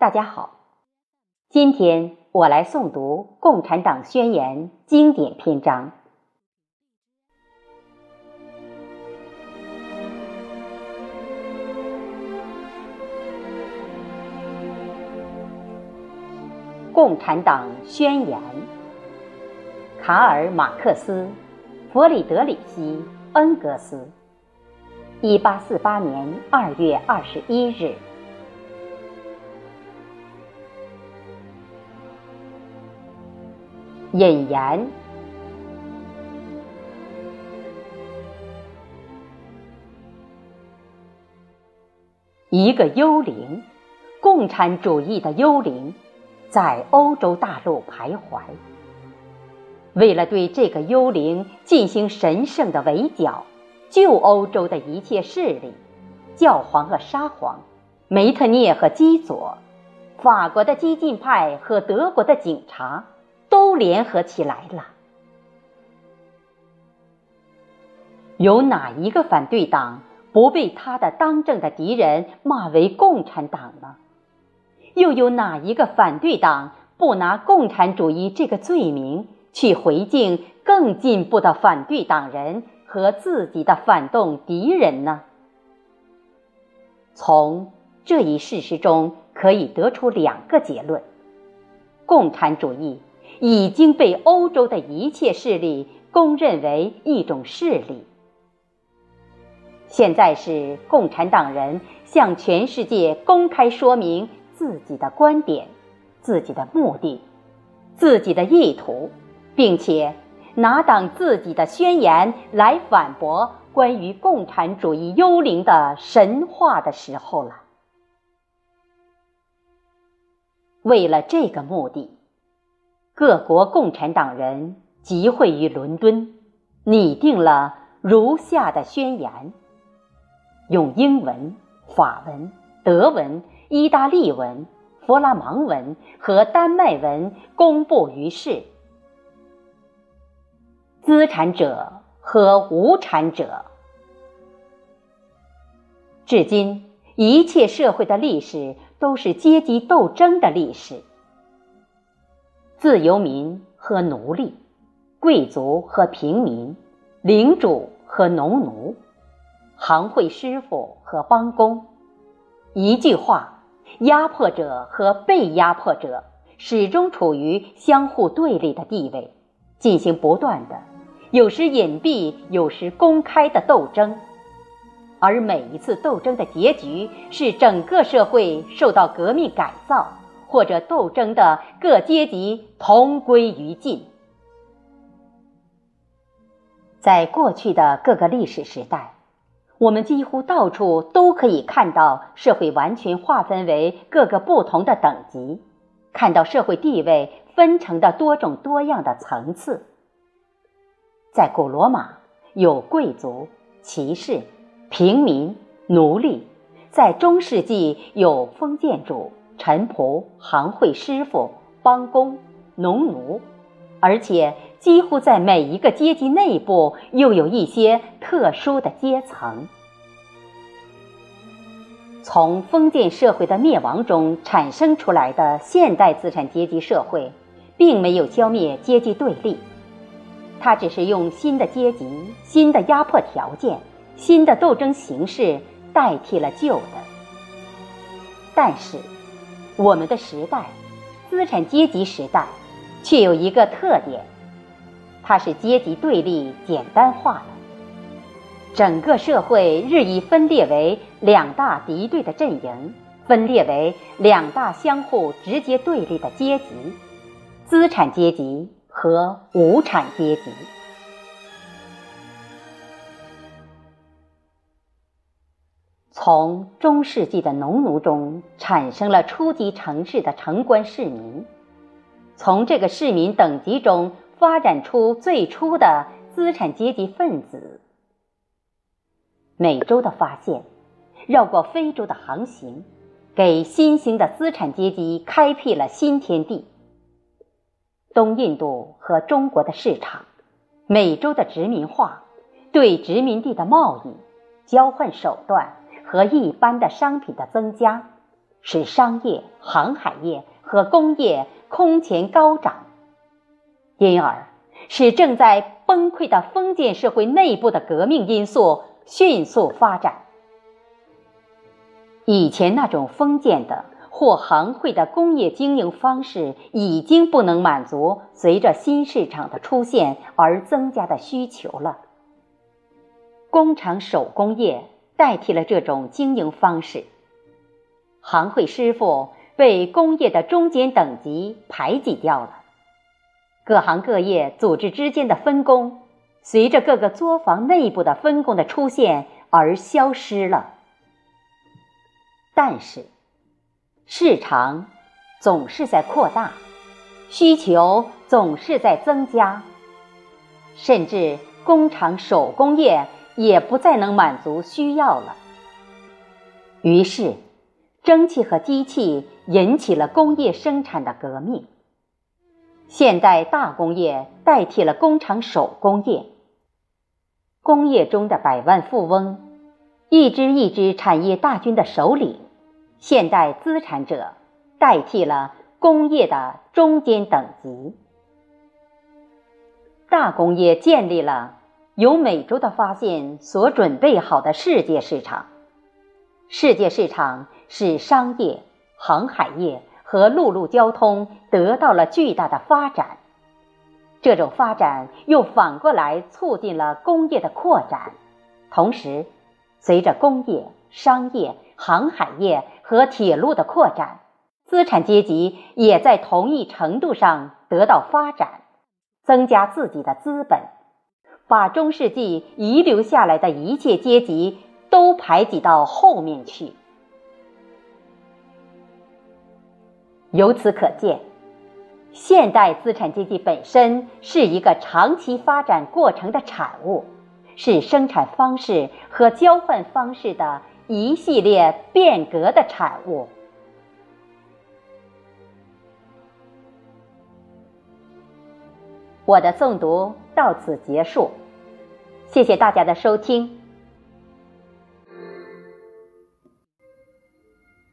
大家好，今天我来诵读《共产党宣言》经典篇章。《共产党宣言》，卡尔·马克思、弗里德里希·恩格斯。一八四八年二月二十一日，引言：一个幽灵，共产主义的幽灵，在欧洲大陆徘徊。为了对这个幽灵进行神圣的围剿。旧欧洲的一切势力，教皇和沙皇，梅特涅和基佐，法国的激进派和德国的警察，都联合起来了。有哪一个反对党不被他的当政的敌人骂为共产党呢？又有哪一个反对党不拿共产主义这个罪名去回敬更进步的反对党人？和自己的反动敌人呢？从这一事实中可以得出两个结论：共产主义已经被欧洲的一切势力公认为一种势力。现在是共产党人向全世界公开说明自己的观点、自己的目的、自己的意图，并且。拿党自己的宣言来反驳关于共产主义幽灵的神话的时候了。为了这个目的，各国共产党人集会于伦敦，拟定了如下的宣言，用英文、法文、德文、意大利文、弗拉芒文和丹麦文公布于世。资产者和无产者，至今一切社会的历史都是阶级斗争的历史。自由民和奴隶，贵族和平民，领主和农奴，行会师傅和帮工，一句话，压迫者和被压迫者始终处于相互对立的地位，进行不断的。有时隐蔽，有时公开的斗争，而每一次斗争的结局是整个社会受到革命改造，或者斗争的各阶级同归于尽。在过去的各个历史时代，我们几乎到处都可以看到社会完全划分为各个不同的等级，看到社会地位分成的多种多样的层次。在古罗马，有贵族、骑士、平民、奴隶；在中世纪，有封建主、臣仆、行会师傅、帮工、农奴，而且几乎在每一个阶级内部，又有一些特殊的阶层。从封建社会的灭亡中产生出来的现代资产阶级社会，并没有消灭阶级对立。它只是用新的阶级、新的压迫条件、新的斗争形式代替了旧的。但是，我们的时代——资产阶级时代，却有一个特点：它是阶级对立简单化了。整个社会日益分裂为两大敌对的阵营，分裂为两大相互直接对立的阶级——资产阶级。和无产阶级，从中世纪的农奴中产生了初级城市的城关市民，从这个市民等级中发展出最初的资产阶级分子。美洲的发现，绕过非洲的航行，给新兴的资产阶级开辟了新天地。东印度和中国的市场，美洲的殖民化，对殖民地的贸易、交换手段和一般的商品的增加，使商业、航海业和工业空前高涨，因而使正在崩溃的封建社会内部的革命因素迅速发展。以前那种封建的或行会的工业经营方式，已经不能满足随着新市场的出现而增加的需求了。工厂手工业代替了这种经营方式。行会师傅被工业的中间等级排挤掉了，各行各业组织之间的分工，随着各个作坊内部的分工的出现而消失了。但是，市场总是在扩大，需求总是在增加，甚至工厂手工业也不再能满足需要了。于是。蒸汽和机器引起了工业生产的革命。现代大工业代替了工厂手工业。工业中的百万富翁，一支一支产业大军的首领，现代资产者，代替了工业的中间等级。大工业建立了由美洲的发现所准备好的世界市场。世界市场。使商业、航海业和陆路交通得到了巨大的发展，这种发展又反过来促进了工业的扩展。同时，随着工业、商业、航海业和铁路的扩展，资产阶级也在同一程度上得到发展，增加自己的资本，把中世纪遗留下来的一切阶级都排挤到后面去。由此可见，现代资产阶级本身是一个长期发展过程的产物，是生产方式和交换方式的一系列变革的产物。我的诵读到此结束，谢谢大家的收听。